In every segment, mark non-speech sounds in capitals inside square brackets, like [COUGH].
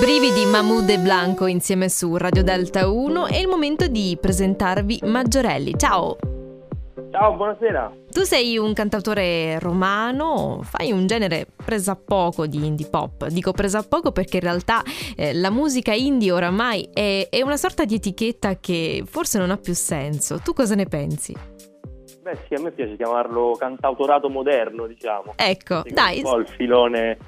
Brividi Mahmoud e Blanco insieme su Radio Delta 1 è il momento di presentarvi Maggiorelli. Ciao! Ciao, buonasera. Tu sei un cantautore romano, fai un genere presa a poco di indie pop. Dico presa a poco perché in realtà eh, la musica indie oramai è, è una sorta di etichetta che forse non ha più senso. Tu cosa ne pensi? Beh sì, a me piace chiamarlo cantautorato moderno, diciamo. Ecco, Secondo dai, Un po' il filone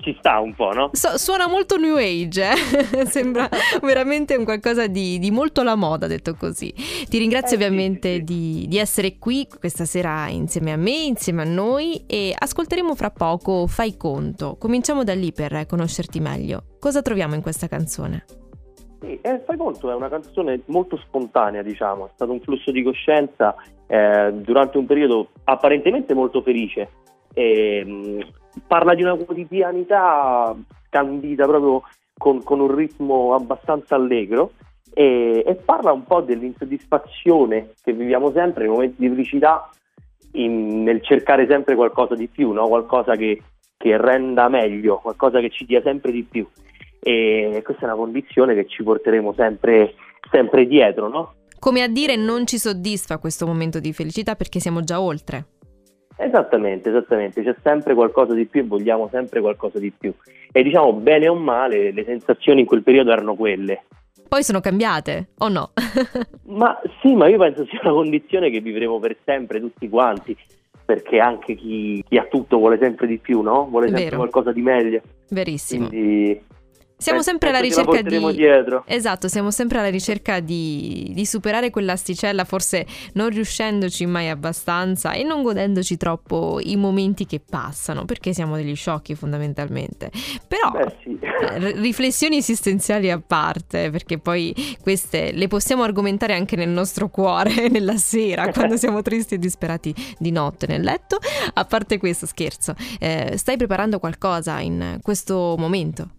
ci sta un po', no? So- suona molto new age, eh? [LAUGHS] sembra [LAUGHS] veramente un qualcosa di, di molto alla moda, detto così. Ti ringrazio Eh, ovviamente sì, sì. Di, di essere qui questa sera insieme a me, insieme a noi e ascolteremo fra poco Fai conto. Cominciamo da lì per conoscerti meglio. Cosa troviamo in questa canzone? Sì, eh, fai conto, è una canzone molto spontanea, diciamo, è stato un flusso di coscienza eh, durante un periodo apparentemente molto felice. E, mh, parla di una quotidianità scandita proprio con, con un ritmo abbastanza allegro e, e parla un po' dell'insoddisfazione che viviamo sempre nei momenti di felicità in- nel cercare sempre qualcosa di più, no? qualcosa che, che renda meglio, qualcosa che ci dia sempre di più. E questa è una condizione che ci porteremo sempre, sempre dietro, no? Come a dire non ci soddisfa questo momento di felicità perché siamo già oltre. Esattamente, esattamente, c'è sempre qualcosa di più e vogliamo sempre qualcosa di più. E diciamo, bene o male, le sensazioni in quel periodo erano quelle. Poi sono cambiate, o no? [LAUGHS] Ma sì, ma io penso sia una condizione che vivremo per sempre tutti quanti, perché anche chi, chi ha tutto vuole sempre di più, no? Vuole sempre Vero. qualcosa di meglio. Verissimo. Quindi Siamo sempre alla ricerca di... dietro. Esatto, siamo sempre alla ricerca di, di superare quell'asticella, forse non riuscendoci mai abbastanza e non godendoci troppo i momenti che passano, perché siamo degli sciocchi fondamentalmente. Però, Beh sì. eh, r- riflessioni esistenziali a parte, perché poi queste le possiamo argomentare anche nel nostro cuore, [LAUGHS] nella sera, quando siamo tristi e disperati di notte nel letto. A parte questo, scherzo, eh, stai preparando qualcosa in questo momento?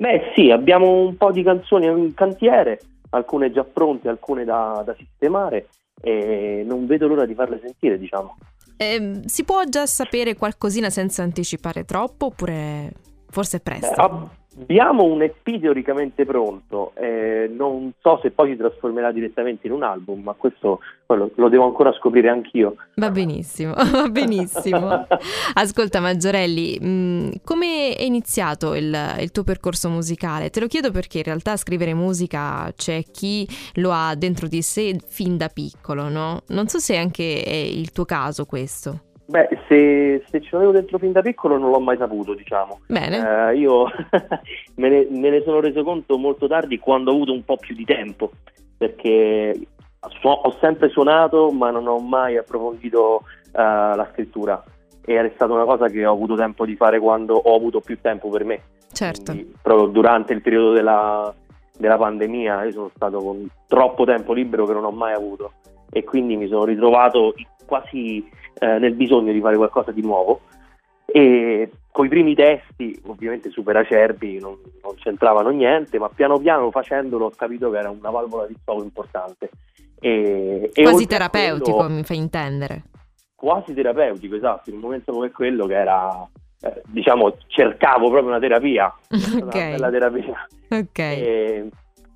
Beh sì, abbiamo un po' di canzoni in cantiere, alcune già pronte, alcune da, da sistemare e non vedo l'ora di farle sentire, diciamo. Ehm, si può già sapere qualcosina senza anticipare troppo oppure forse è Beh, presto? Abbiamo un EP teoricamente pronto, eh, non so se poi si trasformerà direttamente in un album, ma questo quello- lo devo ancora scoprire anch'io. Va benissimo, [LAUGHS] va benissimo. Ascolta Maggiorelli, mh, come è iniziato il, il tuo percorso musicale? Te lo chiedo perché in realtà scrivere musica c'è chi lo ha dentro di sé fin da piccolo, no? Non so se anche è il tuo caso questo. Beh, se, se ce l'avevo dentro fin da piccolo non l'ho mai saputo, diciamo. Bene, Eh, io [LAUGHS] me, ne, me ne sono reso conto molto tardi quando ho avuto un po' più di tempo, perché su- ho sempre suonato ma non ho mai approfondito eh, la scrittura e è stata una cosa che ho avuto tempo di fare quando ho avuto più tempo per me. certo. Quindi, proprio durante il periodo della, della pandemia io sono stato con troppo tempo libero che non ho mai avuto e quindi mi sono ritrovato quasi eh, nel bisogno di fare qualcosa di nuovo e con i primi testi ovviamente super acerbi non, non c'entravano niente ma piano piano facendolo ho capito che era una valvola di sfogo importante e, Quasi terapeutico, quello- mi fai intendere. quasi terapeutico esatto in un momento come quello che era eh, diciamo cercavo proprio una terapia [LAUGHS] è stata Ok. una bella terapia Ok. e,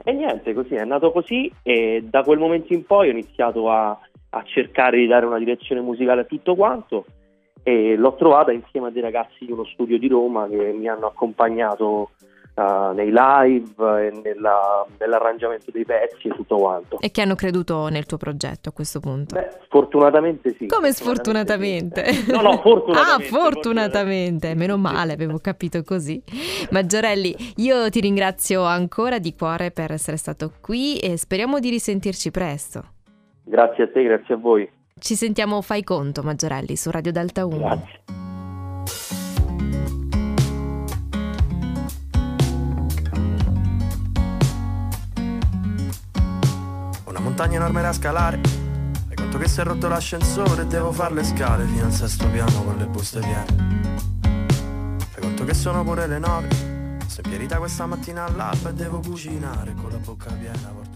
e niente, così è nato così e da quel momento in poi ho iniziato a, a cercare di dare una direzione musicale a tutto quanto e l'ho trovata insieme a dei ragazzi di uno studio di Roma che mi hanno accompagnato eh, nei live e nella- nell'arrangiamento dei pezzi e tutto quanto. E che hanno creduto nel tuo progetto a questo punto. Beh, sfortunatamente sì. Come sfortunatamente? sì. No, no, [LAUGHS] fortunatamente. ah, fortunatamente. Meno male, avevo capito così. Maggiorelli, io ti ringrazio ancora di cuore per essere stato qui e speriamo di risentirci presto. Grazie a te, grazie a voi. Ci sentiamo Fai Conto, Maggiorelli, su Radio Delta 1. Grazie. Una montagna enorme da scalare. Fai conto che si è rotto l'ascensore e devo fare le scale fino al sesto piano con le buste piene. Fai conto che sono pure le nove. In pierita questa mattina all'alba e devo cucinare con la bocca piena. Porto